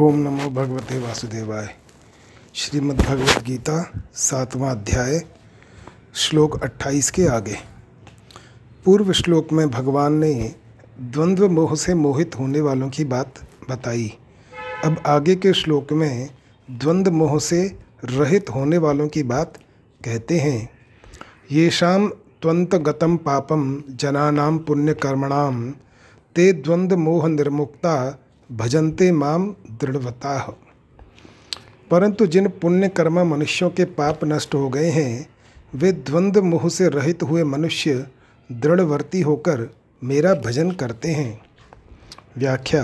ओम नमो भगवते वासुदेवाय। श्रीमद् भगवद गीता सातवां अध्याय, श्लोक 28 के आगे। पूर्व श्लोक में भगवान ने द्वंद्व मोह से मोहित होने वालों की बात बताई। अब आगे के श्लोक में द्वंद्व मोह से रहित होने वालों की बात कहते हैं। ये शाम त्वंत गतम पापम जनानाम पुण्यकर्मणाम ते द्वंद्व मोह निर्मुक्ता भजन्ते माम दृढ़वता। परंतु जिन पुण्य कर्मा मनुष्यों के पाप नष्ट हो गए हैं, वे द्वंद्व मोह से रहित हुए मनुष्य दृढ़वर्ती होकर मेरा भजन करते हैं। व्याख्या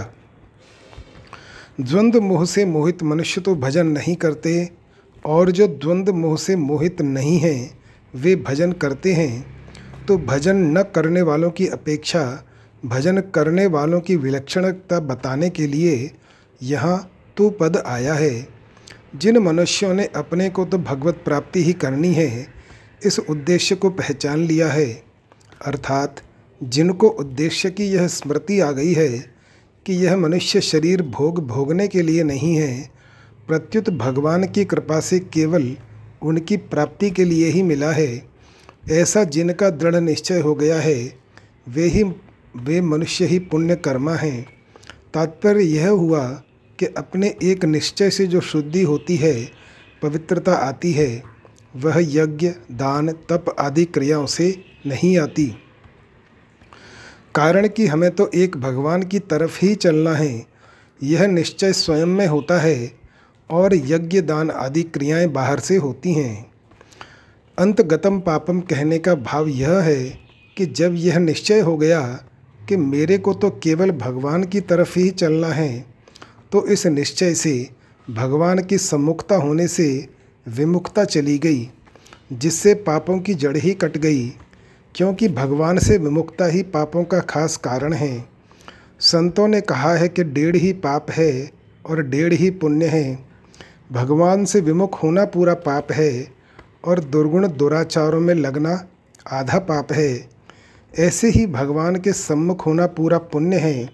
द्वंद्व मोह से मोहित मनुष्य तो भजन नहीं करते, और जो द्वंद्व मोह से मोहित नहीं हैं, वे भजन करते हैं तो भजन न करने वालों की अपेक्षा भजन करने वालों की विलक्षणता बताने के लिए यहाँ तो पद आया है। जिन मनुष्यों ने अपने को तो भगवत प्राप्ति ही करनी है, इस उद्देश्य को पहचान लिया है। अर्थात जिनको उद्देश्य की यह स्मृति आ गई है कि यह मनुष्य शरीर भोग भोगने के लिए नहीं है, प्रत्युत भगवान की कृपा से केवल उनकी प्राप्ति के लिए ही मिला है। ऐसा जिनका दृढ़ निश्चय हो गया है, वे ही वे मनुष्य ही पुण्य कर्मा हैं। तात्पर्य यह हुआ कि अपने एक निश्चय से जो शुद्धि होती है, पवित्रता आती है, वह यज्ञ, दान, तप आदि क्रियाओं से नहीं आती। कारण कि हमें तो एक भगवान की तरफ़ ही चलना है, यह निश्चय स्वयं में होता है और यज्ञ, दान आदि क्रियाएँ बाहर से होती हैं। अंतगतम पापम कहने का भाव यह है कि जब यह निश्चय हो गया कि मेरे को तो केवल भगवान की तरफ़ ही चलना है तो इस निश्चय से भगवान की सम्मुखता होने से विमुखता चली गई, जिससे पापों की जड़ ही कट गई, क्योंकि भगवान से विमुखता ही पापों का खास कारण है। संतों ने कहा है कि डेढ़ ही पाप है और डेढ़ ही पुण्य है। भगवान से विमुख होना पूरा पाप है और दुर्गुण दुराचारों में लगना आधा पाप है। ऐसे ही भगवान के सम्मुख होना पूरा पुण्य है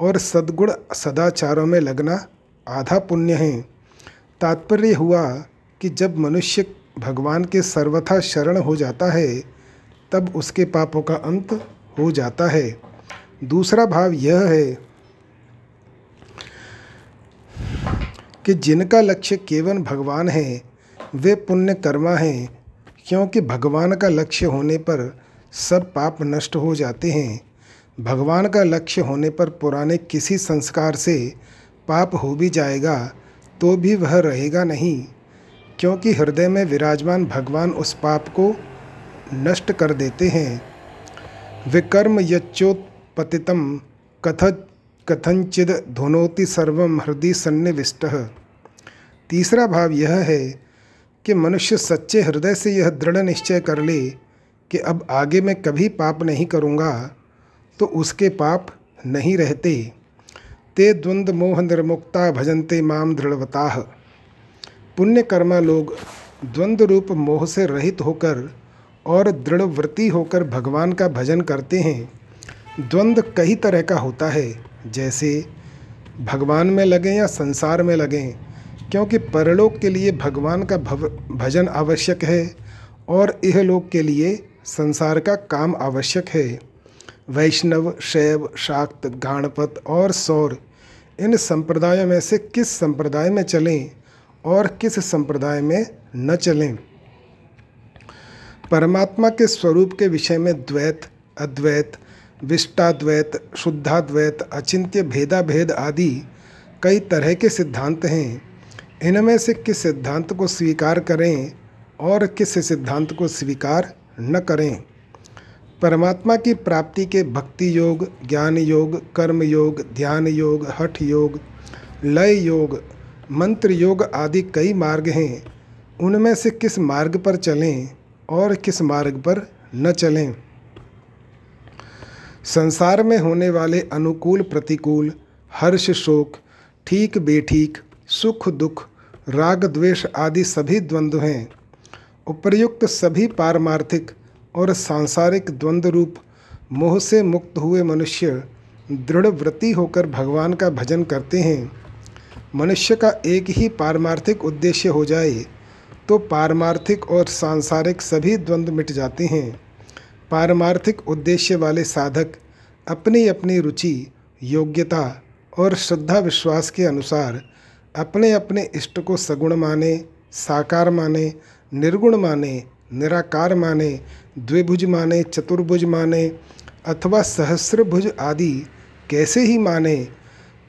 और सद्गुण सदाचारों में लगना आधा पुण्य है। तात्पर्य हुआ कि जब मनुष्य भगवान के सर्वथा शरण हो जाता है, तब उसके पापों का अंत हो जाता है। दूसरा भाव यह है कि जिनका लक्ष्य केवल भगवान है, वे पुण्य कर्मा हैं, क्योंकि भगवान का लक्ष्य होने पर सब पाप नष्ट हो जाते हैं। भगवान का लक्ष्य होने पर पुराने किसी संस्कार से पाप हो भी जाएगा तो भी वह रहेगा नहीं, क्योंकि हृदय में विराजमान भगवान उस पाप को नष्ट कर देते हैं। विकर्म यच्चोत्पतितम कथ कथनचिद धुनोति सर्वम हृदय सन्निविष्ट। तीसरा भाव यह है कि मनुष्य सच्चे हृदय से यह दृढ़ निश्चय कर ले कि अब आगे मैं कभी पाप नहीं करूँगा तो उसके पाप नहीं रहते। ते द्वंद्व मोह निर्मुक्ता भजनते माम दृढ़वता। पुण्य कर्मा लोग द्वंद्व रूप मोह से रहित होकर और दृढ़व्रती होकर भगवान का भजन करते हैं। द्वंद्व कई तरह का होता है, जैसे भगवान में लगें या संसार में लगें, क्योंकि परलोक के लिए भगवान का भव भजन आवश्यक है और इहलोक के लिए संसार का काम आवश्यक है। वैष्णव, शैव, शाक्त, गाणपत और सौर, इन संप्रदायों में से किस संप्रदाय में चलें और किस संप्रदाय में न चलें? परमात्मा के स्वरूप के विषय में द्वैत, अद्वैत, विष्टाद्वैत, शुद्धाद्वैत, अचिंत्य भेदा भेद आदि कई तरह के सिद्धांत हैं। इनमें से किस सिद्धांत को स्वीकार करें और किस सिद्धांत को स्वीकार न करें। परमात्मा की प्राप्ति के भक्ति योग, ज्ञान योग, कर्म योग, ध्यान योग, हठ योग, लय योग, मंत्र योग आदि कई मार्ग हैं। उनमें से किस मार्ग पर चलें और किस मार्ग पर न चलें? संसार में होने वाले अनुकूल, प्रतिकूल, हर्ष, शोक, ठीक, बेठीक, सुख, दुख, राग, द्वेष आदि सभी द्वंद्व हैं। उपर्युक्त सभी पारमार्थिक और सांसारिक द्वंद्व रूप मोह से मुक्त हुए मनुष्य दृढ़ व्रति होकर भगवान का भजन करते हैं। मनुष्य का एक ही पारमार्थिक उद्देश्य हो जाए तो पारमार्थिक और सांसारिक सभी द्वंद्व मिट जाते हैं। पारमार्थिक उद्देश्य वाले साधक अपनी अपनी रुचि, योग्यता और श्रद्धा विश्वास के अनुसार अपने अपने इष्ट को सगुण माने, साकार माने निर्गुण माने, निराकार माने, द्विभुज माने, चतुर्भुज माने, अथवा सहस्रभुज आदि कैसे ही माने,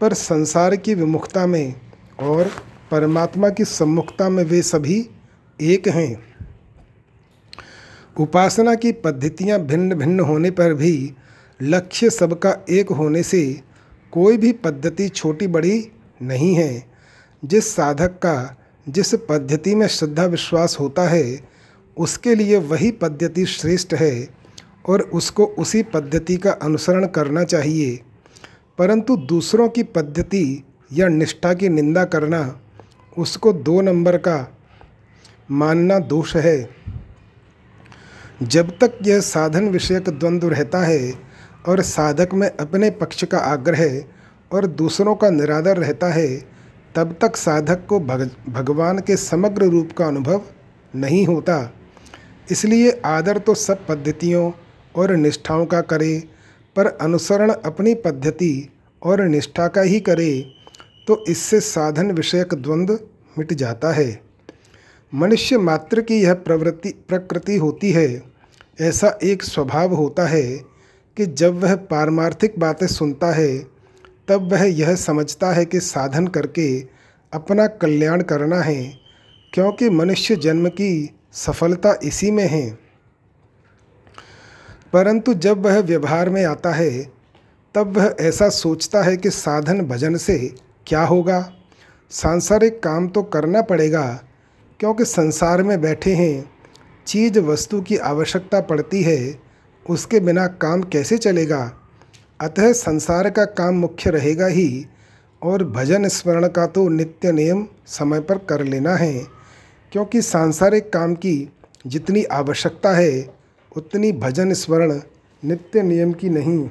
पर संसार की विमुखता में और परमात्मा की सम्मुखता में वे सभी एक हैं। उपासना की पद्धतियाँ भिन्न भिन्न होने पर भी लक्ष्य सबका एक होने से कोई भी पद्धति छोटी बड़ी नहीं है, जिस साधक का जिस पद्धति में श्रद्धा विश्वास होता है, उसके लिए वही पद्धति श्रेष्ठ है और उसको उसी पद्धति का अनुसरण करना चाहिए। परंतु दूसरों की पद्धति या निष्ठा की निंदा करना, उसको दो नंबर का मानना दोष है। जब तक यह साधन विषयक द्वंद्व रहता है और साधक में अपने पक्ष का आग्रह और दूसरों का निरादर रहता है तब तक साधक को भग, भगवान के समग्र रूप का अनुभव नहीं होता। इसलिए आदर तो सब पद्धतियों और निष्ठाओं का करे, पर अनुसरण अपनी पद्धति और निष्ठा का ही करे तो इससे साधन विषयक द्वंद्व मिट जाता है। मनुष्य मात्र की यह प्रवृत्ति, प्रकृति होती है। ऐसा एक स्वभाव होता है कि जब वह पारमार्थिक बातें सुनता है तब वह यह समझता है कि साधन करके अपना कल्याण करना है, क्योंकि मनुष्य जन्म की सफलता इसी में है। परंतु जब वह व्यवहार में आता है, तब वह ऐसा सोचता है कि साधन भजन से क्या होगा? सांसारिक काम तो करना पड़ेगा, क्योंकि संसार में बैठे हैं, चीज़ वस्तु की आवश्यकता पड़ती है, उसके बिना काम कैसे चलेगा? अतः संसार का काम मुख्य रहेगा ही, और भजन स्मरण का तो नित्य नियम समय पर कर लेना है, क्योंकि सांसारिक काम की जितनी आवश्यकता है, उतनी भजन स्मरण नित्य नियम की नहीं।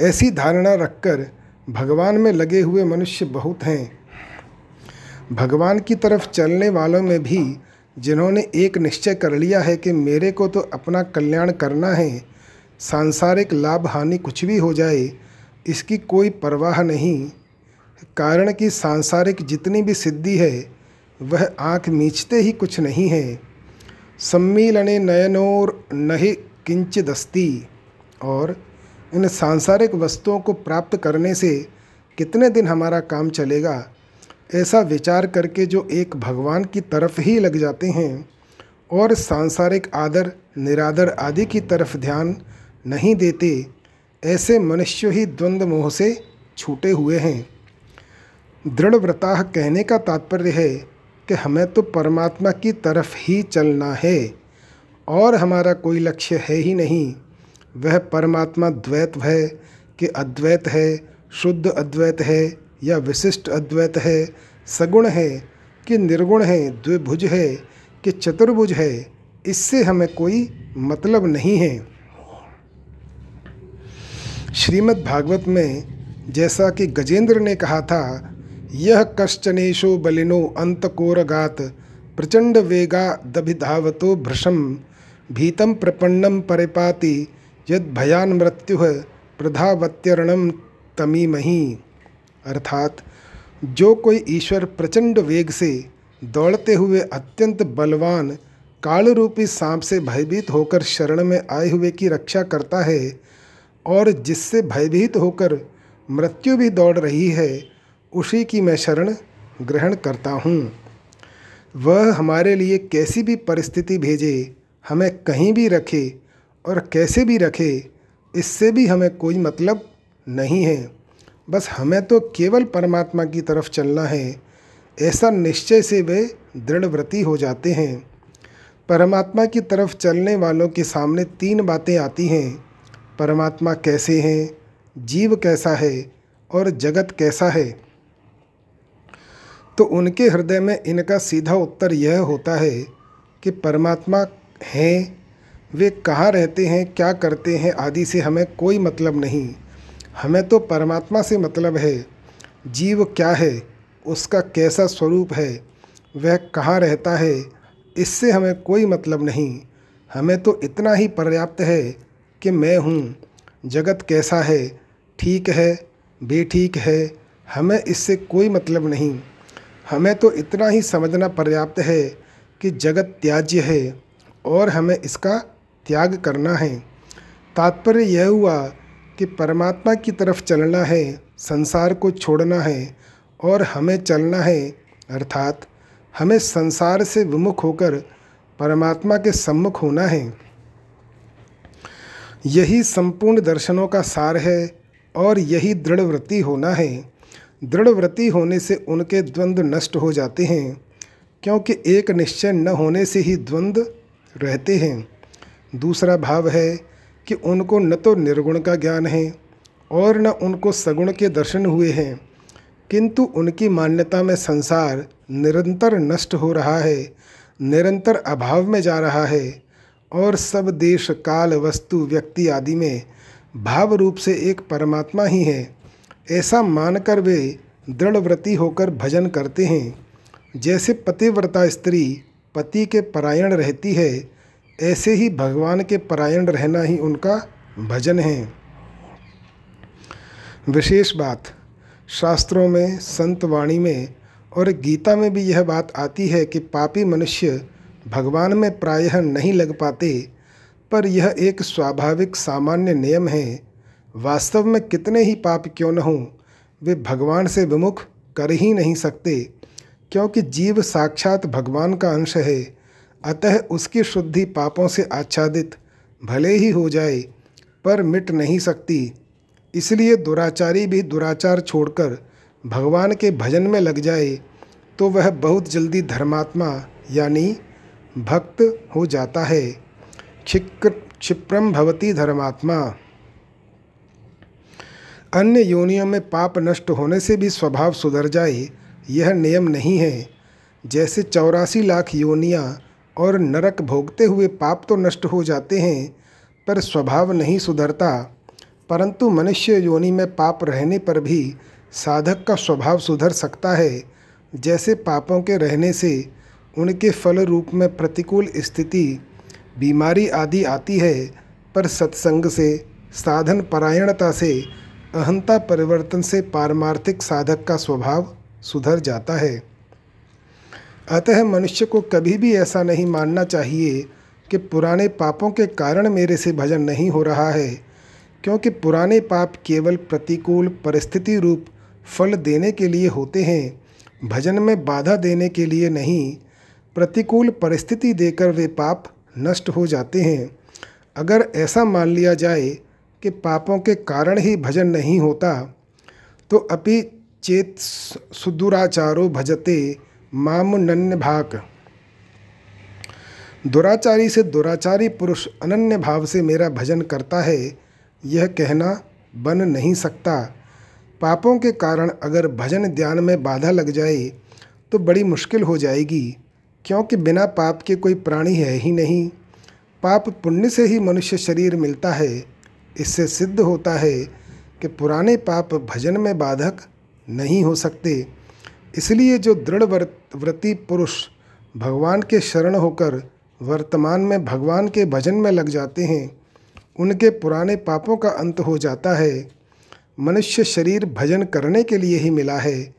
ऐसी धारणा रखकर भगवान में लगे हुए मनुष्य बहुत हैं। भगवान की तरफ़ चलने वालों में भी जिन्होंने एक निश्चय कर लिया है कि मेरे को तो अपना कल्याण करना है सांसारिक लाभ हानि कुछ भी हो जाए, इसकी कोई परवाह नहीं। कारण कि सांसारिक जितनी भी सिद्धि है, वह आँख मीचते ही कुछ नहीं है। सम्मीलने नयनोर नहीं किंचिदस्ती। और इन सांसारिक वस्तुओं को प्राप्त करने से कितने दिन हमारा काम चलेगा? ऐसा विचार करके जो एक भगवान की तरफ़ ही लग जाते हैं, और सांसारिक आदर, निरादर आदि की तरफ़ ध्यान नहीं देते, ऐसे मनुष्य ही द्वंद्व मोह से छूटे हुए हैं। दृढ़ व्रता कहने का तात्पर्य है कि हमें तो परमात्मा की तरफ़ ही चलना है और हमारा कोई लक्ष्य है ही नहीं। वह परमात्मा द्वैत है कि अद्वैत है, शुद्ध अद्वैत है या विशिष्ट अद्वैत है। सगुण है कि निर्गुण है, द्विभुज है कि चतुर्भुज है, इससे हमें कोई मतलब नहीं है। श्रीमद् भागवत में जैसा कि गजेंद्र ने कहा था, यह कश्चनेशो बलिनो अंतकोरगात प्रचंड वेगा दभिधावतो भृशम भीतम प्रपन्नम परिपाति यद भयान मृत्यु प्रधावत्यरणम तमीमही। अर्थात, जो कोई ईश्वर प्रचंड वेग से दौड़ते हुए अत्यंत बलवान काल रूपी सांप से भयभीत होकर शरण में आए हुए की रक्षा करता है और जिससे भयभीत होकर मृत्यु भी दौड़ रही है, उसी की मैं शरण ग्रहण करता हूँ। वह हमारे लिए कैसी भी परिस्थिति भेजे, हमें कहीं भी रखे और कैसे भी रखे, इससे भी हमें कोई मतलब नहीं है। बस हमें तो केवल परमात्मा की तरफ़ चलना है, ऐसा निश्चय से वे दृढ़व्रती हो जाते हैं। परमात्मा की तरफ़ चलने वालों के सामने तीन बातें आती हैं। परमात्मा कैसे हैं, जीव कैसा है और जगत कैसा है? तो उनके हृदय में इनका सीधा उत्तर यह होता है कि परमात्मा हैं, वे कहाँ रहते हैं, क्या करते हैं आदि से हमें कोई मतलब नहीं। हमें तो परमात्मा से मतलब है, जीव क्या है, उसका कैसा स्वरूप है, वह कहाँ रहता है, इससे हमें कोई मतलब नहीं। हमें तो इतना ही पर्याप्त है कि मैं हूँ। जगत कैसा है? ठीक है? बेठीक है? हमें इससे कोई मतलब नहीं। हमें तो इतना ही समझना पर्याप्त है कि जगत त्याज्य है और हमें इसका त्याग करना है। तात्पर्य यह हुआ कि परमात्मा की तरफ़ चलना है, संसार को छोड़ना है और हमें चलना है। अर्थात हमें संसार से विमुख होकर परमात्मा के सम्मुख होना है। यही संपूर्ण दर्शनों का सार है और यही दृढ़व्रति होना है। दृढ़व्रति होने से उनके द्वंद्व नष्ट हो जाते हैं, क्योंकि एक निश्चय न होने से ही द्वंद्व रहते हैं। दूसरा भाव है कि उनको न तो निर्गुण का ज्ञान है और न उनको सगुण के दर्शन हुए हैं, किंतु उनकी मान्यता में संसार निरंतर नष्ट हो रहा है, निरंतर अभाव में जा रहा है। और सब देश, काल, वस्तु, व्यक्ति आदि में भाव रूप से एक परमात्मा ही है। ऐसा मानकर वे दृढ़व्रति होकर भजन करते हैं। जैसे पतिव्रता स्त्री पति के परायण रहती है, ऐसे ही भगवान के परायण रहना ही उनका भजन है। विशेष बात, शास्त्रों में संत वाणी में और गीता में भी यह बात आती है कि पापी मनुष्य भगवान में प्रायः नहीं लग पाते, पर यह एक स्वाभाविक सामान्य नियम है। वास्तव में कितने ही पाप क्यों न हों, वे भगवान से विमुख कर ही नहीं सकते, क्योंकि जीव साक्षात भगवान का अंश है। अतः उसकी शुद्धि पापों से आच्छादित, भले ही हो जाए, पर मिट नहीं सकती। इसलिए दुराचारी भी दुराचार छोड़कर भगवान के भजन में लग जाए तो वह बहुत जल्दी धर्मात्मा, यानी भक्त हो जाता है। क्षिक्र क्षिप्रम भवती धर्मात्मा। अन्य योनियों में पाप नष्ट होने से भी स्वभाव सुधर जाए, यह नियम नहीं है। जैसे चौरासी लाख योनियाँ और नरक भोगते हुए पाप तो नष्ट हो जाते हैं, पर स्वभाव नहीं सुधरता। परंतु मनुष्य योनि में पाप रहने पर भी साधक का स्वभाव सुधर सकता है। जैसे पापों के रहने से उनके फल रूप में प्रतिकूल स्थिति, बीमारी आदि आती है, पर सत्संग से, साधन परायणता से, अहंता परिवर्तन से पारमार्थिक साधक का स्वभाव सुधर जाता है। अतः मनुष्य को कभी भी ऐसा नहीं मानना चाहिए कि पुराने पापों के कारण मेरे से भजन नहीं हो रहा है, क्योंकि पुराने पाप केवल प्रतिकूल परिस्थिति रूप फल देने के लिए होते हैं, भजन में बाधा देने के लिए नहीं प्रतिकूल परिस्थिति देकर वे पाप नष्ट हो जाते हैं। अगर ऐसा मान लिया जाए कि पापों के कारण ही भजन नहीं होता तो अपि चेत सुदुराचारो भजते माम नन्य भाक दुराचारी से दुराचारी पुरुष अनन्य भाव से मेरा भजन करता है, यह कहना बन नहीं सकता। पापों के कारण अगर भजन ध्यान में बाधा लग जाए तो बड़ी मुश्किल हो जाएगी। क्योंकि बिना पाप के कोई प्राणी है ही नहीं। पाप पुण्य से ही मनुष्य शरीर मिलता है। इससे सिद्ध होता है कि पुराने पाप भजन में बाधक नहीं हो सकते। इसलिए जो दृढ़ व्रति पुरुष भगवान के शरण होकर वर्तमान में भगवान के भजन में लग जाते हैं, उनके पुराने पापों का अंत हो जाता है। मनुष्य शरीर भजन करने के लिए ही मिला है।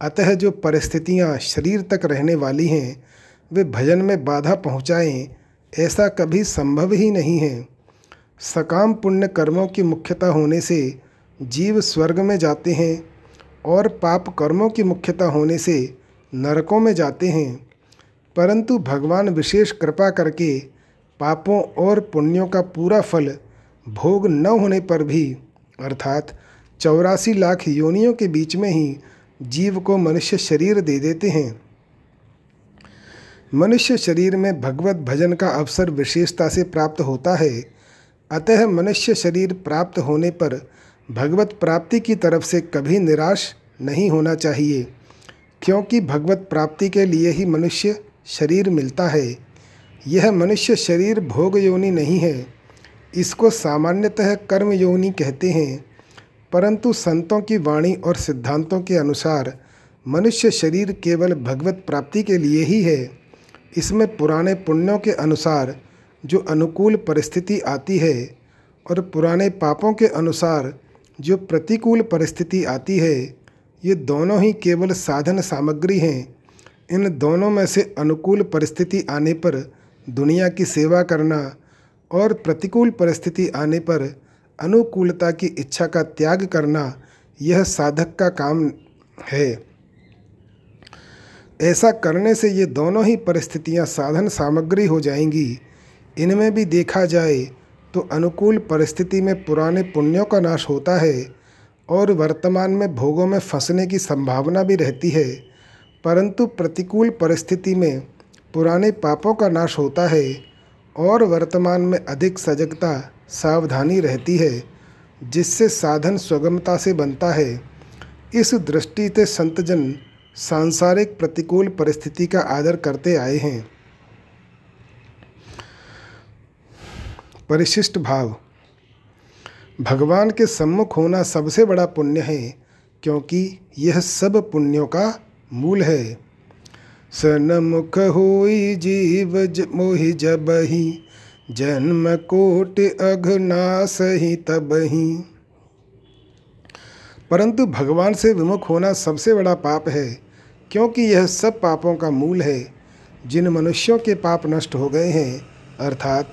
अतः जो परिस्थितियाँ शरीर तक रहने वाली हैं वे भजन में बाधा पहुँचाएँ, ऐसा कभी संभव ही नहीं है। सकाम पुण्य कर्मों की मुख्यता होने से जीव स्वर्ग में जाते हैं और पाप कर्मों की मुख्यता होने से नरकों में जाते हैं। परंतु भगवान विशेष कृपा करके पापों और पुण्यों का पूरा फल भोग न होने पर भी, अर्थात चौरासी लाख योनियों के बीच में ही जीव को मनुष्य शरीर दे देते हैं। मनुष्य शरीर में भगवत भजन का अवसर विशेषता से प्राप्त होता है। अतः मनुष्य शरीर प्राप्त होने पर भगवत प्राप्ति की तरफ़ से कभी निराश नहीं होना चाहिए, क्योंकि भगवत प्राप्ति के लिए ही मनुष्य शरीर मिलता है। यह मनुष्य शरीर भोग योनि नहीं है, इसको सामान्यतः कर्म योनि कहते हैं, परंतु संतों की वाणी और सिद्धांतों के अनुसार मनुष्य शरीर केवल भगवत प्राप्ति के लिए ही है। इसमें पुराने पुण्यों के अनुसार जो अनुकूल परिस्थिति आती है और पुराने पापों के अनुसार जो प्रतिकूल परिस्थिति आती है, ये दोनों ही केवल साधन सामग्री हैं। इन दोनों में से अनुकूल परिस्थिति आने पर दुनिया की सेवा करना और प्रतिकूल परिस्थिति आने पर अनुकूलता की इच्छा का त्याग करना, यह साधक का काम है। ऐसा करने से ये दोनों ही परिस्थितियाँ साधन सामग्री हो जाएँगी। इनमें भी देखा जाए तो अनुकूल परिस्थिति में पुराने पुण्यों का नाश होता है और वर्तमान में भोगों में फंसने की संभावना भी रहती है। परंतु प्रतिकूल परिस्थिति में पुराने पापों का नाश होता है और वर्तमान में अधिक सजगता, सावधानी रहती है, जिससे साधन सुगमता से बनता है। इस दृष्टि से संतजन सांसारिक प्रतिकूल परिस्थिति का आदर करते आए हैं। परिशिष्ट भाव। भगवान के सम्मुख होना सबसे बड़ा पुण्य है, क्योंकि यह सब पुण्यों का मूल है। सनमुख होई जीव मोहि जबही जन्म कोट अघनाश ही तबही परंतु भगवान से विमुख होना सबसे बड़ा पाप है क्योंकि यह सब पापों का मूल है, जिन मनुष्यों के पाप नष्ट हो गए हैं, अर्थात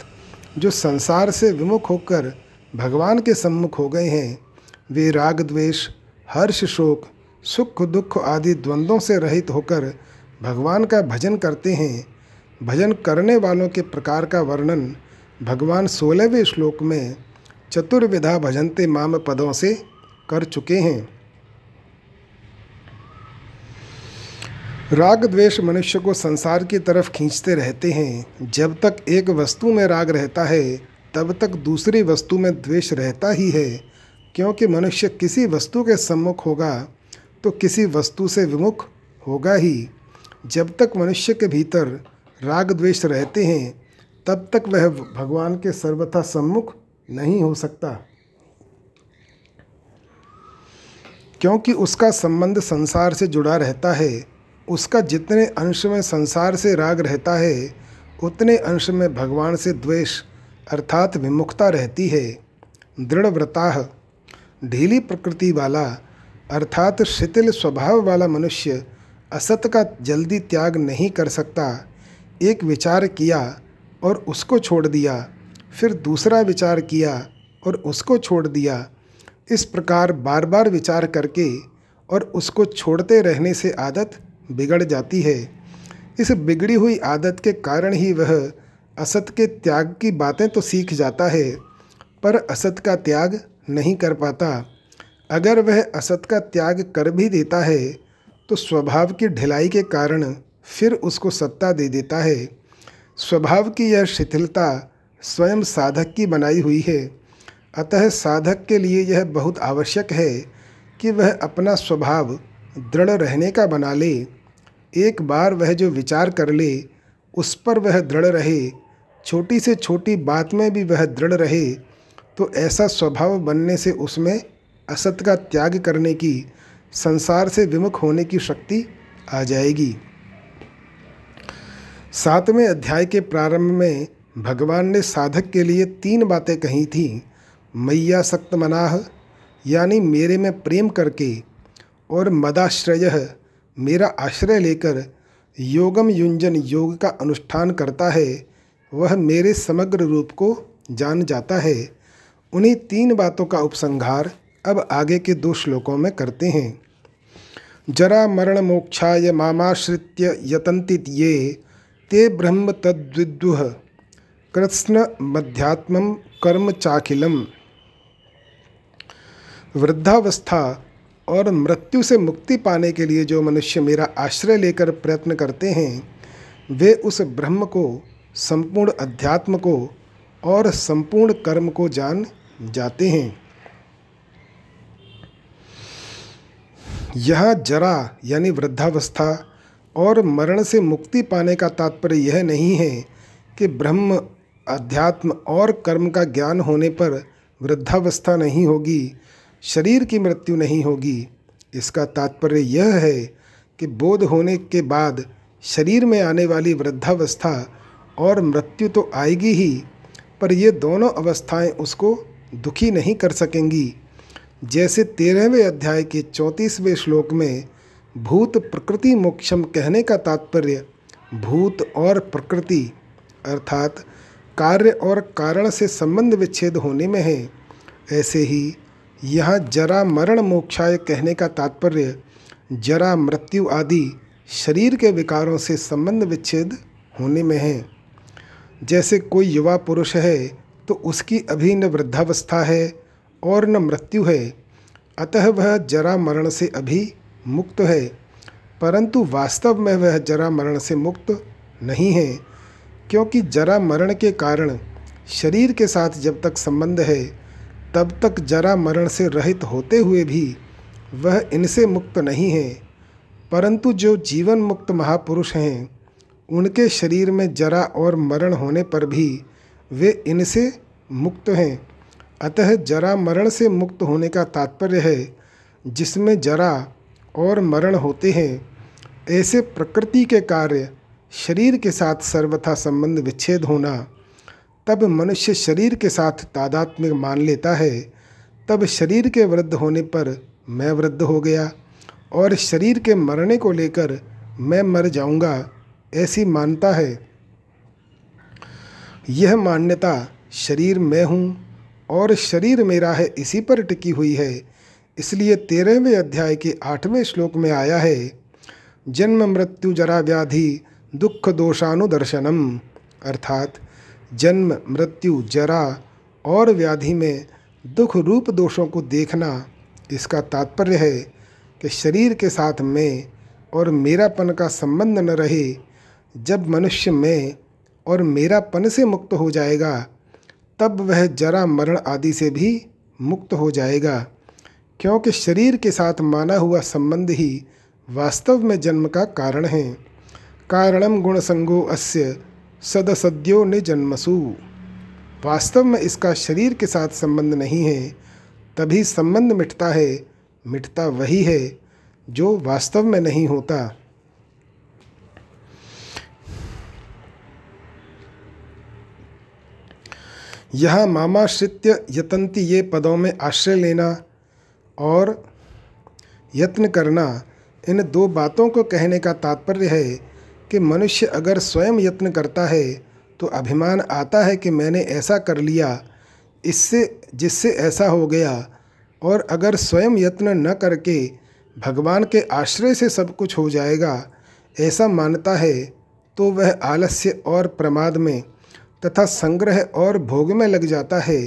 जो संसार से विमुख होकर भगवान के सम्मुख हो गए हैं, वे राग द्वेष, हर्ष शोक, सुख दुख आदि द्वंद्वों से रहित होकर भगवान का भजन करते हैं। भजन करने वालों के प्रकार का वर्णन भगवान सोलहवें श्लोक में चतुर्विधा भजनते माम पदों से कर चुके हैं। राग द्वेष मनुष्य को संसार की तरफ़ खींचते रहते हैं। जब तक एक वस्तु में राग रहता है, तब तक दूसरी वस्तु में द्वेष रहता ही है। क्योंकि मनुष्य किसी वस्तु के सम्मुख होगा तो किसी वस्तु से विमुख होगा ही। जब तक मनुष्य के भीतर राग द्वेष रहते हैं, तब तक वह भगवान के सर्वथा सम्मुख नहीं हो सकता। क्योंकि उसका संबंध संसार से जुड़ा रहता है उसका जितने अंश में संसार से राग रहता है, उतने अंश में भगवान से द्वेष अर्थात विमुखता रहती है। दृढ़ व्रताह ढीली प्रकृति वाला अर्थात शिथिल स्वभाव वाला मनुष्य असत का जल्दी त्याग नहीं कर सकता। एक विचार किया और उसको छोड़ दिया, फिर दूसरा विचार किया और उसको छोड़ दिया। इस प्रकार बार बार विचार करके और उसको छोड़ते रहने से आदत बिगड़ जाती है। इस बिगड़ी हुई आदत के कारण ही वह असत के त्याग की बातें तो सीख जाता है, पर असत का त्याग नहीं कर पाता। अगर वह असत का त्याग कर भी देता है तो स्वभाव की ढिलाई के कारण फिर उसको सत्ता दे देता है। स्वभाव की यह शिथिलता स्वयं साधक की बनाई हुई है। अतः साधक के लिए यह बहुत आवश्यक है कि वह अपना स्वभाव दृढ़ रहने का बना ले, एक बार वह जो विचार कर ले, उस पर वह दृढ़ रहे। छोटी से छोटी बात में भी वह दृढ़ रहे तो ऐसा स्वभाव बनने से उसमें असत का त्याग करने की, संसार से विमुख होने की शक्ति आ जाएगी। सातवें अध्याय के प्रारंभ में भगवान ने साधक के लिए तीन बातें कही थी, मैया सक्त मनाह, यानी मेरे में प्रेम करके और मदाश्रय मेरा आश्रय लेकर योगम युंजन योग का अनुष्ठान करता है, वह मेरे समग्र रूप को जान जाता है। उन्हीं तीन बातों का उपसंहार अब आगे के दो श्लोकों में करते हैं। जरा मरण मोक्षाय मामाश्रित्य यतंति ये, ते ब्रह्म तद्विदुह, कृत्स्न मध्यात्म कर्म चाखिलम। वृद्धावस्था और मृत्यु से मुक्ति पाने के लिए जो मनुष्य मेरा आश्रय लेकर प्रयत्न करते हैं, वे उस ब्रह्म को, संपूर्ण अध्यात्म को और संपूर्ण कर्म को जान जाते हैं। यह जरा यानी वृद्धावस्था और मरण से मुक्ति पाने का तात्पर्य यह नहीं है कि ब्रह्म, अध्यात्म और कर्म का ज्ञान होने पर वृद्धावस्था नहीं होगी। शरीर की मृत्यु नहीं होगी। इसका तात्पर्य यह है कि बोध होने के बाद शरीर में आने वाली वृद्धावस्था और मृत्यु तो आएगी ही, पर ये दोनों अवस्थाएँ उसको दुखी नहीं कर सकेंगी। जैसे तेरहवें अध्याय के चौंतीसवें श्लोक में भूत प्रकृति मोक्षम कहने का तात्पर्य, भूत और प्रकृति अर्थात कार्य और कारण से संबंध विच्छेद होने में है, ऐसे ही यहाँ जरा मरण मोक्षाय कहने का तात्पर्य, जरा मृत्यु आदि शरीर के विकारों से संबंध विच्छेद होने में है। जैसे कोई युवा पुरुष है तो उसकी अभी न वृद्धावस्था है और न मृत्यु है। अतः वह जरा मरण से अभी मुक्त है, परंतु वास्तव में वह जरा मरण से मुक्त नहीं है, क्योंकि जरा मरण के कारण शरीर के साथ जब तक संबंध है तब तक जरा मरण से रहित होते हुए भी वह इनसे मुक्त नहीं है। परंतु जो जीवन मुक्त महापुरुष हैं, उनके शरीर में जरा और मरण होने पर भी वे इनसे मुक्त हैं। अतः जरा मरण से मुक्त होने का तात्पर्य है, जिसमें जरा और मरण होते हैं। ऐसे प्रकृति के कार्य शरीर के साथ सर्वथा संबंध विच्छेद होना तब मनुष्य शरीर के साथ तादात्म्य मान लेता है। तब शरीर के वृद्ध होने पर मैं वृद्ध हो गया और शरीर के मरने को लेकर मैं मर जाऊँगा, ऐसी मानता है। यह मान्यता शरीर मैं हूँ और शरीर मेरा है, इसी पर टिकी हुई है। इसलिए तेरहवें अध्याय के आठवें श्लोक में आया है, जन्म मृत्यु जरा व्याधि दुख दोषानुदर्शनम, अर्थात जन्म, मृत्यु, जरा और व्याधि में दुख रूप दोषों को देखना इसका तात्पर्य है कि शरीर के साथ मैं और मेरापन का संबंध न रहे, जब मनुष्य मैं और मेरापन से मुक्त हो जाएगा, तब वह जरा मरण आदि से भी मुक्त हो जाएगा। क्योंकि शरीर के साथ माना हुआ संबंध ही वास्तव में जन्म का कारण है। कारणम गुणसंगो अस्य सदसद्यो ने जन्मसु वास्तव में इसका शरीर के साथ संबंध नहीं है, तभी संबंध मिटता है, मिटता वही है, जो वास्तव में नहीं होता। यहाँ मामाश्रित्य यतंती ये पदों में आश्रय लेना और यत्न करना, इन दो बातों को कहने का तात्पर्य है कि मनुष्य अगर स्वयं यत्न करता है तो अभिमान आता है कि मैंने ऐसा कर लिया, इससे, जिससे ऐसा हो गया। और अगर स्वयं यत्न न करके भगवान के आश्रय से सब कुछ हो जाएगा, ऐसा मानता है तो वह आलस्य और प्रमाद में तथा संग्रह और भोग में लग जाता है।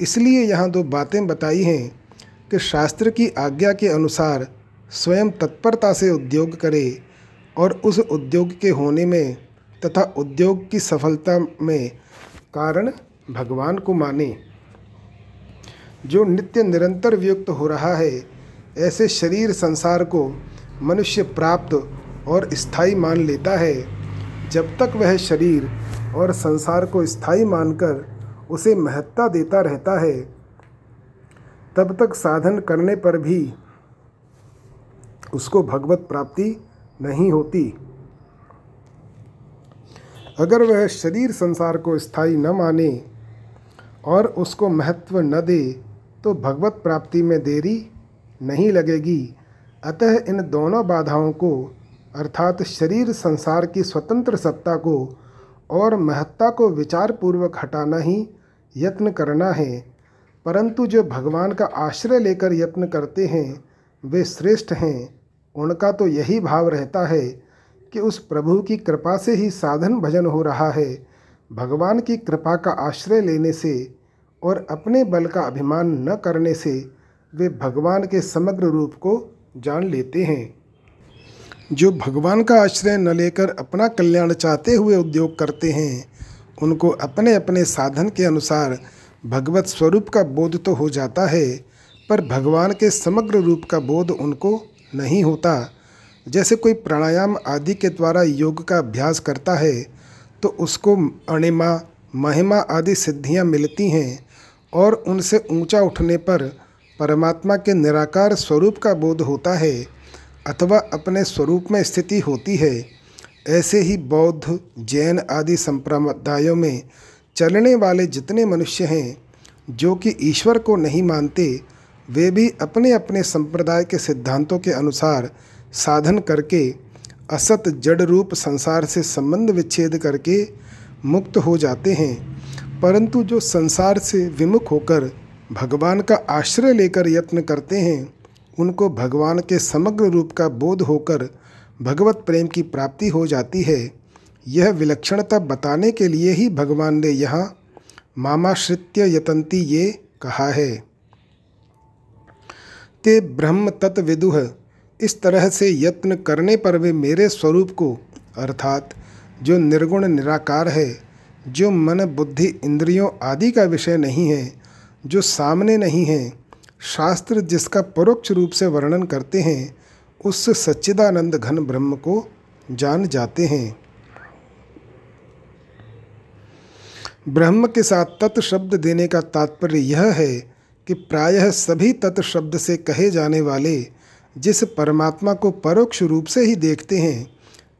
इसलिए यहाँ दो बातें बताई हैं कि शास्त्र की आज्ञा के अनुसार स्वयं तत्परता से उद्योग करे और उस उद्योग के होने में तथा उद्योग की सफलता में कारण भगवान को माने। जो नित्य निरंतर वियुक्त हो रहा है, ऐसे शरीर संसार को मनुष्य प्राप्त और स्थायी मान लेता है। जब तक वह शरीर और संसार को स्थायी मानकर उसे महत्ता देता रहता है, तब तक साधन करने पर भी उसको भगवत प्राप्ति नहीं होती। अगर वह शरीर संसार को स्थायी न माने और उसको महत्व न दे तो भगवत प्राप्ति में देरी नहीं लगेगी। अतः इन दोनों बाधाओं को, अर्थात शरीर संसार की स्वतंत्र सत्ता को और महत्ता को विचार पूर्वक हटाना ही यत्न करना है। परंतु जो भगवान का आश्रय लेकर यत्न करते हैं, वे श्रेष्ठ हैं। उनका तो यही भाव रहता है कि उस प्रभु की कृपा से ही साधन भजन हो रहा है, भगवान की कृपा का आश्रय लेने से और अपने बल का अभिमान न करने से वे भगवान के समग्र रूप को जान लेते हैं। जो भगवान का आश्रय न लेकर अपना कल्याण चाहते हुए उद्योग करते हैं, उनको अपने अपने साधन के अनुसार भगवत स्वरूप का बोध तो हो जाता है, पर भगवान के समग्र रूप का बोध उनको नहीं होता। जैसे कोई प्राणायाम आदि के द्वारा योग का अभ्यास करता है तो उसको अणिमा, महिमा आदि सिद्धियाँ मिलती हैं और उनसे ऊँचा उठने पर परमात्मा के निराकार स्वरूप का बोध होता है अथवा अपने स्वरूप में स्थिति होती है। ऐसे ही बौद्ध, जैन आदि संप्रदायों में चलने वाले जितने मनुष्य हैं, जो कि ईश्वर को नहीं मानते वे भी अपने अपने संप्रदाय के सिद्धांतों के अनुसार साधन करके, असत जड़ रूप संसार से संबंध विच्छेद करके मुक्त हो जाते हैं। परंतु जो संसार से विमुख होकर भगवान का आश्रय लेकर यत्न करते हैं, उनको भगवान के समग्र रूप का बोध होकर भगवत प्रेम की प्राप्ति हो जाती है। यह विलक्षणता बताने के लिए ही भगवान ने यहाँ मामाश्रित्य यतंती ये कहा है। ते ब्रह्म तत्विदुह इस तरह से यत्न करने पर वे मेरे स्वरूप को, अर्थात जो निर्गुण निराकार है, जो मन बुद्धि इंद्रियों आदि का विषय नहीं है, जो सामने नहीं है, शास्त्र जिसका परोक्ष रूप से वर्णन करते हैं, उस सच्चिदानंद घन ब्रह्म को जान जाते हैं। ब्रह्म के साथ तत् शब्द देने का तात्पर्य यह है कि प्रायः सभी तत् शब्द से कहे जाने वाले जिस परमात्मा को परोक्ष रूप से ही देखते हैं,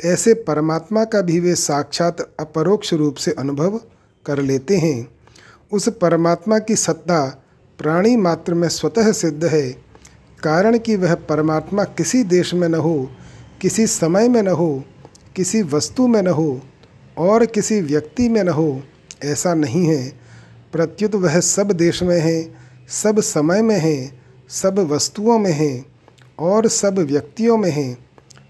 ऐसे परमात्मा का भी वे साक्षात अपरोक्ष रूप से अनुभव कर लेते हैं। उस परमात्मा की सत्ता प्राणी मात्र में स्वतः सिद्ध है। कारण कि वह परमात्मा किसी देश में न हो, किसी समय में न हो, किसी वस्तु में न हो और किसी व्यक्ति में न हो, ऐसा नहीं है। प्रत्युत वह सब देश में है सब समय में है, सब वस्तुओं में है और सब व्यक्तियों में है।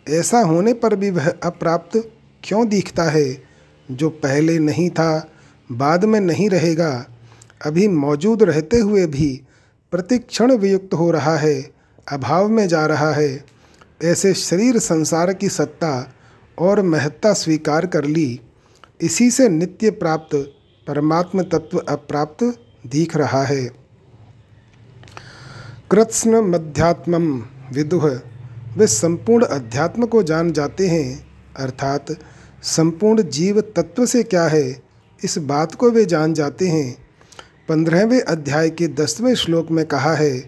ऐसा होने पर भी वह अप्राप्त क्यों दिखता है, जो पहले नहीं था, बाद में नहीं रहेगा, अभी मौजूद रहते हुए भी प्रतिक्षण वियुक्त हो रहा है, अभाव में जा रहा है। ऐसे शरीर संसार की सत्ता और महत्ता स्वीकार कर ली, इसी से नित्य प्राप्त परमात्म तत्व अप्राप्त दिख रहा है। कृत्स्न मध्यात्मम विदुह। वे संपूर्ण अध्यात्म को जान जाते हैं, अर्थात संपूर्ण जीव तत्व से क्या है, इस बात को वे जान जाते हैं। पंद्रहवें अध्याय के दसवें श्लोक में कहा है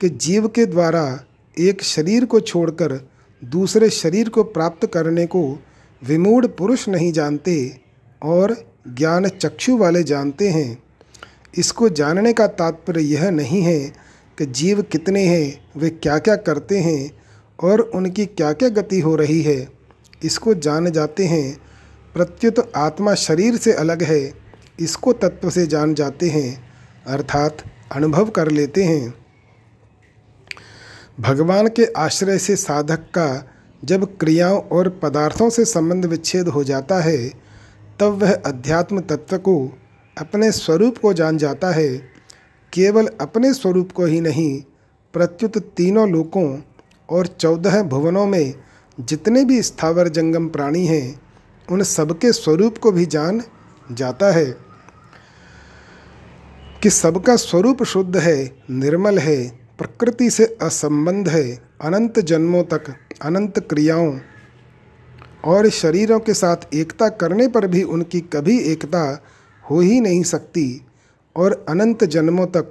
कि जीव के द्वारा एक शरीर को छोड़कर दूसरे शरीर को प्राप्त करने को विमूढ़ पुरुष नहीं जानते और ज्ञान चक्षु वाले जानते हैं। इसको जानने का तात्पर्य यह नहीं है कि जीव कितने हैं, वे क्या क्या करते हैं और उनकी क्या क्या गति हो रही है, इसको जान जाते हैं। प्रत्युत आत्मा शरीर से अलग है, इसको तत्व से जान जाते हैं, अर्थात अनुभव कर लेते हैं। भगवान के आश्रय से साधक का जब क्रियाओं और पदार्थों से संबंध विच्छेद हो जाता है, तब वह अध्यात्म तत्व को अपने स्वरूप को जान जाता है। केवल अपने स्वरूप को ही नहीं, प्रत्युत तीनों लोकों और चौदह भुवनों में जितने भी स्थावर जंगम प्राणी हैं, उन सबके स्वरूप को भी जान जाता है। कि सबका स्वरूप शुद्ध है, निर्मल है, प्रकृति से असंबंध है, अनंत जन्मों तक अनंत क्रियाओं और शरीरों के साथ एकता करने पर भी उनकी कभी एकता हो ही नहीं सकती। और अनंत जन्मों तक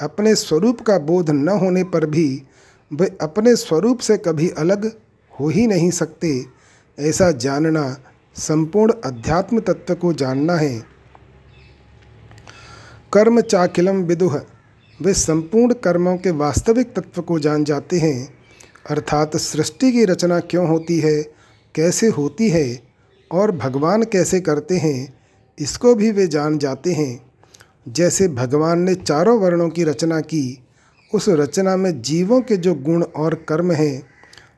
अपने स्वरूप का बोध न होने पर भी वे अपने स्वरूप से कभी अलग हो ही नहीं सकते। ऐसा जानना संपूर्ण अध्यात्म तत्व को जानना है। कर्म चाकिलम विदुह। वे संपूर्ण कर्मों के वास्तविक तत्व को जान जाते हैं। अर्थात सृष्टि की रचना क्यों होती है, कैसे होती है और भगवान कैसे करते हैं, इसको भी वे जान जाते हैं। जैसे भगवान ने चारों वर्णों की रचना की, उस रचना में जीवों के जो गुण और कर्म हैं,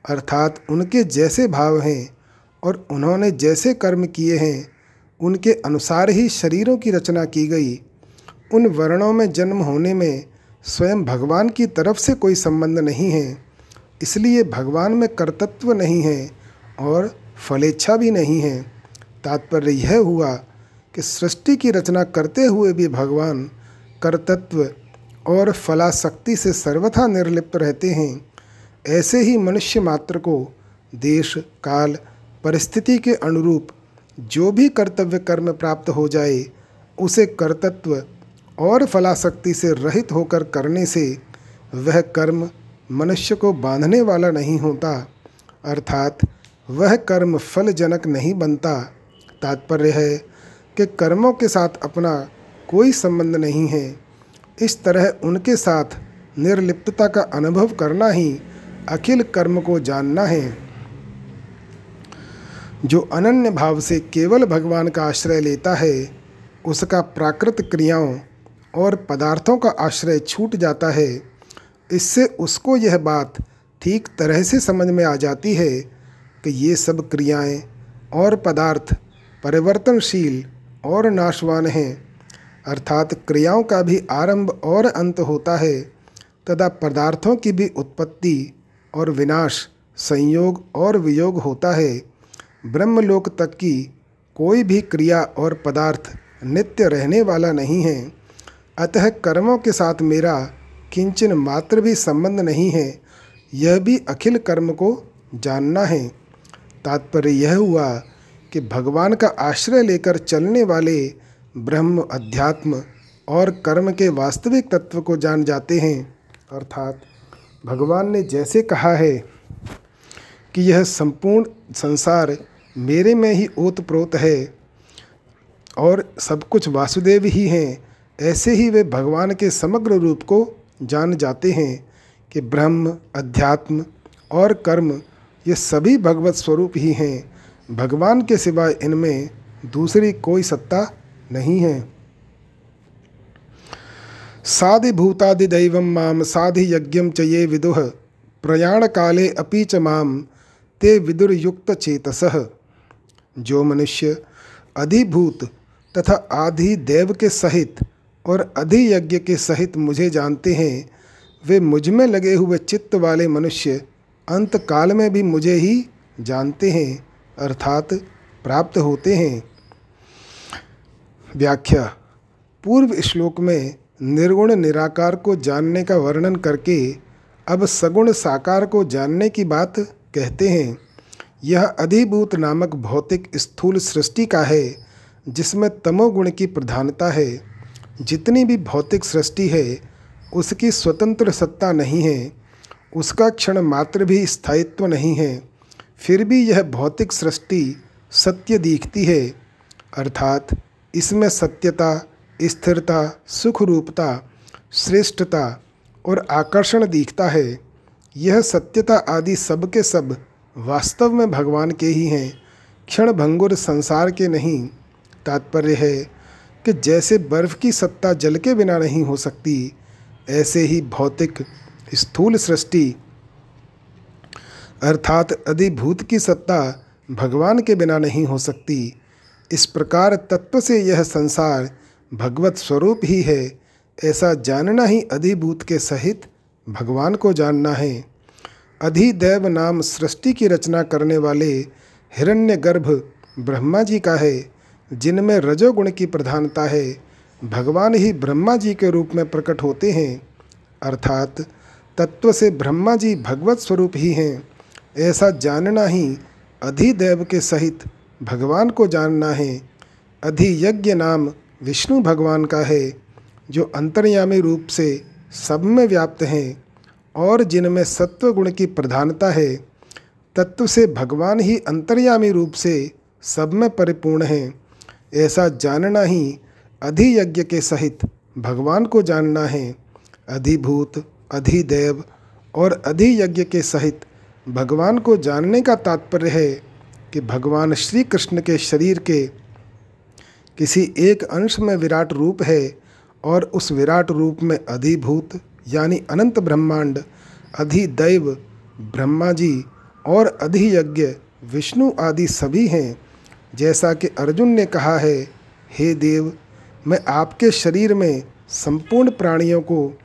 अर्थात उनके जैसे भाव हैं और उन्होंने जैसे कर्म किए हैं, उनके अनुसार ही शरीरों की रचना की गई। उन वर्णों में जन्म होने में स्वयं भगवान की तरफ़ से कोई संबंध नहीं है, इसलिए भगवान में कर्तत्व नहीं है और फलेच्छा भी नहीं है। तात्पर्य यह हुआ कि सृष्टि की रचना करते हुए भी भगवान कर्तत्व और फलाशक्ति से सर्वथा निर्लिप्त रहते हैं। ऐसे ही मनुष्य मात्र को देश, काल, परिस्थिति के अनुरूप जो भी कर्तव्य कर्म प्राप्त हो जाए, उसे कर्तत्व और फलाशक्ति से रहित होकर करने से वह कर्म मनुष्य को बांधने वाला नहीं होता, अर्थात वह कर्म फलजनक नहीं बनता। तात्पर्य है कि कर्मों के साथ अपना कोई संबंध नहीं है। इस तरह उनके साथ निर्लिप्तता का अनुभव करना ही अखिल कर्म को जानना है। जो अनन्य भाव से केवल भगवान का आश्रय लेता है, उसका प्राकृत क्रियाओं और पदार्थों का आश्रय छूट जाता है। इससे उसको यह बात ठीक तरह से समझ में आ जाती है कि ये सब क्रियाएँ और पदार्थ परिवर्तनशील और नाशवान हैं। अर्थात क्रियाओं का भी आरंभ और अंत होता है, तथा पदार्थों की भी उत्पत्ति और विनाश, संयोग और वियोग होता है। ब्रह्मलोक तक की कोई भी क्रिया और पदार्थ नित्य रहने वाला नहीं है। अतः कर्मों के साथ मेरा किंचन मात्र भी संबंध नहीं है। यह भी अखिल कर्म को जानना है। तात्पर्य यह हुआ कि भगवान का आश्रय लेकर चलने वाले ब्रह्म, अध्यात्म और कर्म के वास्तविक तत्व को जान जाते हैं। अर्थात भगवान ने जैसे कहा है कि यह संपूर्ण संसार मेरे में ही ओत प्रोत है और सब कुछ वासुदेव ही हैं। ऐसे ही वे भगवान के समग्र रूप को जान जाते हैं कि ब्रह्म, अध्यात्म और कर्म ये सभी भगवत स्वरूप ही हैं। भगवान के सिवाय इनमें दूसरी कोई सत्ता नहीं है। साधिभूतादिदैव माम साधि यज्ञम च ये विदुह प्रयाण काले अपि च माम ते विदुर्युक्त चेतस। जो मनुष्य अधिभूत तथा आधि देव के सहित और अधियज्ञ के सहित मुझे जानते हैं, वे मुझमें लगे हुए चित्त वाले मनुष्य अंत काल में भी मुझे ही जानते हैं। अर्थात प्राप्त होते हैं। व्याख्या, पूर्व श्लोक में निर्गुण निराकार को जानने का वर्णन करके अब सगुण साकार को जानने की बात कहते हैं। यह अधिभूत नामक भौतिक स्थूल सृष्टि का है, जिसमें तमोगुण की प्रधानता है। जितनी भी भौतिक सृष्टि है, उसकी स्वतंत्र सत्ता नहीं है, उसका क्षण मात्र भी स्थायित्व नहीं है। फिर भी यह भौतिक सृष्टि सत्य दिखती है, अर्थात इसमें सत्यता, स्थिरता सुख रूपता श्रेष्ठता और आकर्षण दिखता है। यह सत्यता आदि सब के सब वास्तव में भगवान के ही हैं क्षण भंगुर संसार के नहीं। तात्पर्य है कि जैसे बर्फ़ की सत्ता जल के बिना नहीं हो सकती, ऐसे ही भौतिक स्थूल सृष्टि अर्थात अधिभूत की सत्ता भगवान के बिना नहीं हो सकती। इस प्रकार तत्व से यह संसार भगवत स्वरूप ही है, ऐसा जानना ही अधिभूत के सहित भगवान को जानना है। अधिदैव नाम सृष्टि की रचना करने वाले हिरण्यगर्भ ब्रह्मा जी का है, जिनमें रजोगुण की प्रधानता है। भगवान ही ब्रह्मा जी के रूप में प्रकट होते हैं, अर्थात तत्व से ब्रह्मा जी भगवत स्वरूप ही हैं। ऐसा जानना ही अधिदेव के सहित भगवान को जानना है। अधियज्ञ नाम विष्णु भगवान का है, जो अंतर्यामी रूप से सब में व्याप्त हैं और जिनमें सत्व गुण की प्रधानता है, तत्व से भगवान ही अंतर्यामी रूप से सब में परिपूर्ण हैं। ऐसा जानना ही अधियज्ञ के सहित भगवान को जानना है। अधिभूत, अधिदेव और अधियज्ञ के सहित भगवान को जानने का तात्पर्य है कि भगवान श्री कृष्ण के शरीर के किसी एक अंश में विराट रूप है और उस विराट रूप में अधिभूत, यानी अनंत ब्रह्मांड, अधिदैव ब्रह्मा जी और अधियज्ञ, विष्णु आदि सभी हैं। जैसा कि अर्जुन ने कहा है, हे देव, मैं आपके शरीर में संपूर्ण प्राणियों को,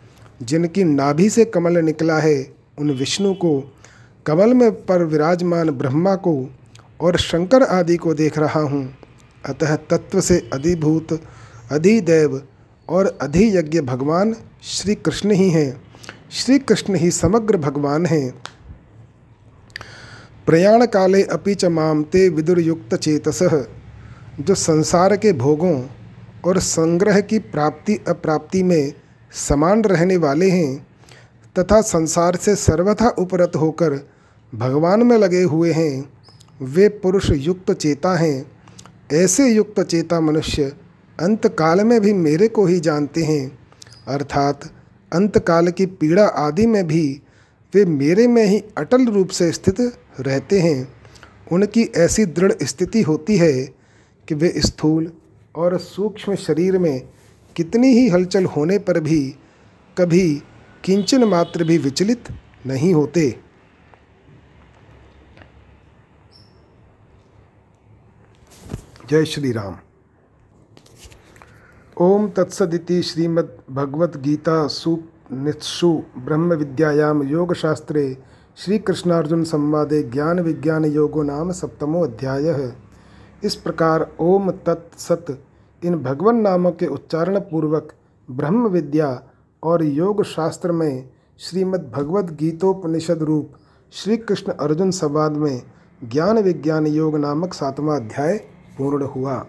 जिनकी नाभि से कमल निकला है, उन विष्णु को कमल में पर विराजमान ब्रह्मा को और शंकर आदि को देख रहा हूँ। अतः तत्व से अधिभूत, अधिदेव और अधियज्ञ भगवान श्री कृष्ण ही हैं। श्री कृष्ण ही समग्र भगवान हैं। प्रयाण काले अपि च मामते विदुरयुक्त चेतस, जो संसार के भोगों और संग्रह की प्राप्ति अप्राप्ति में समान रहने वाले हैं, तथा संसार से सर्वथा उपरत होकर भगवान में लगे हुए हैं, वे पुरुष युक्त चेता हैं। ऐसे युक्त चेता मनुष्य अंतकाल में भी मेरे को ही जानते हैं। अर्थात अंतकाल की पीड़ा आदि में भी वे मेरे में ही अटल रूप से स्थित रहते हैं। उनकी ऐसी दृढ़ स्थिति होती है कि वे स्थूल और सूक्ष्म शरीर में कितनी ही हलचल होने पर भी कभी किंचन मात्र भी विचलित नहीं होते। जय श्री राम। ओम तत्सदिति श्रीमद्भगवद्गीता सुनित्सु ब्रह्म विद्यायाम योग शास्त्रे श्री कृष्णार्जुन संवादे ज्ञान विज्ञान योगो नाम सप्तमो अध्याय। इस प्रकार ओम तत्सत इन भगवान नामों के उच्चारण पूर्वक ब्रह्म विद्या और योग शास्त्र में श्रीमद् भगवद गीतोपनिषद रूप श्री कृष्ण अर्जुन संवाद में ज्ञान विज्ञान योग नामक सातवां अध्याय पूर्ण हुआ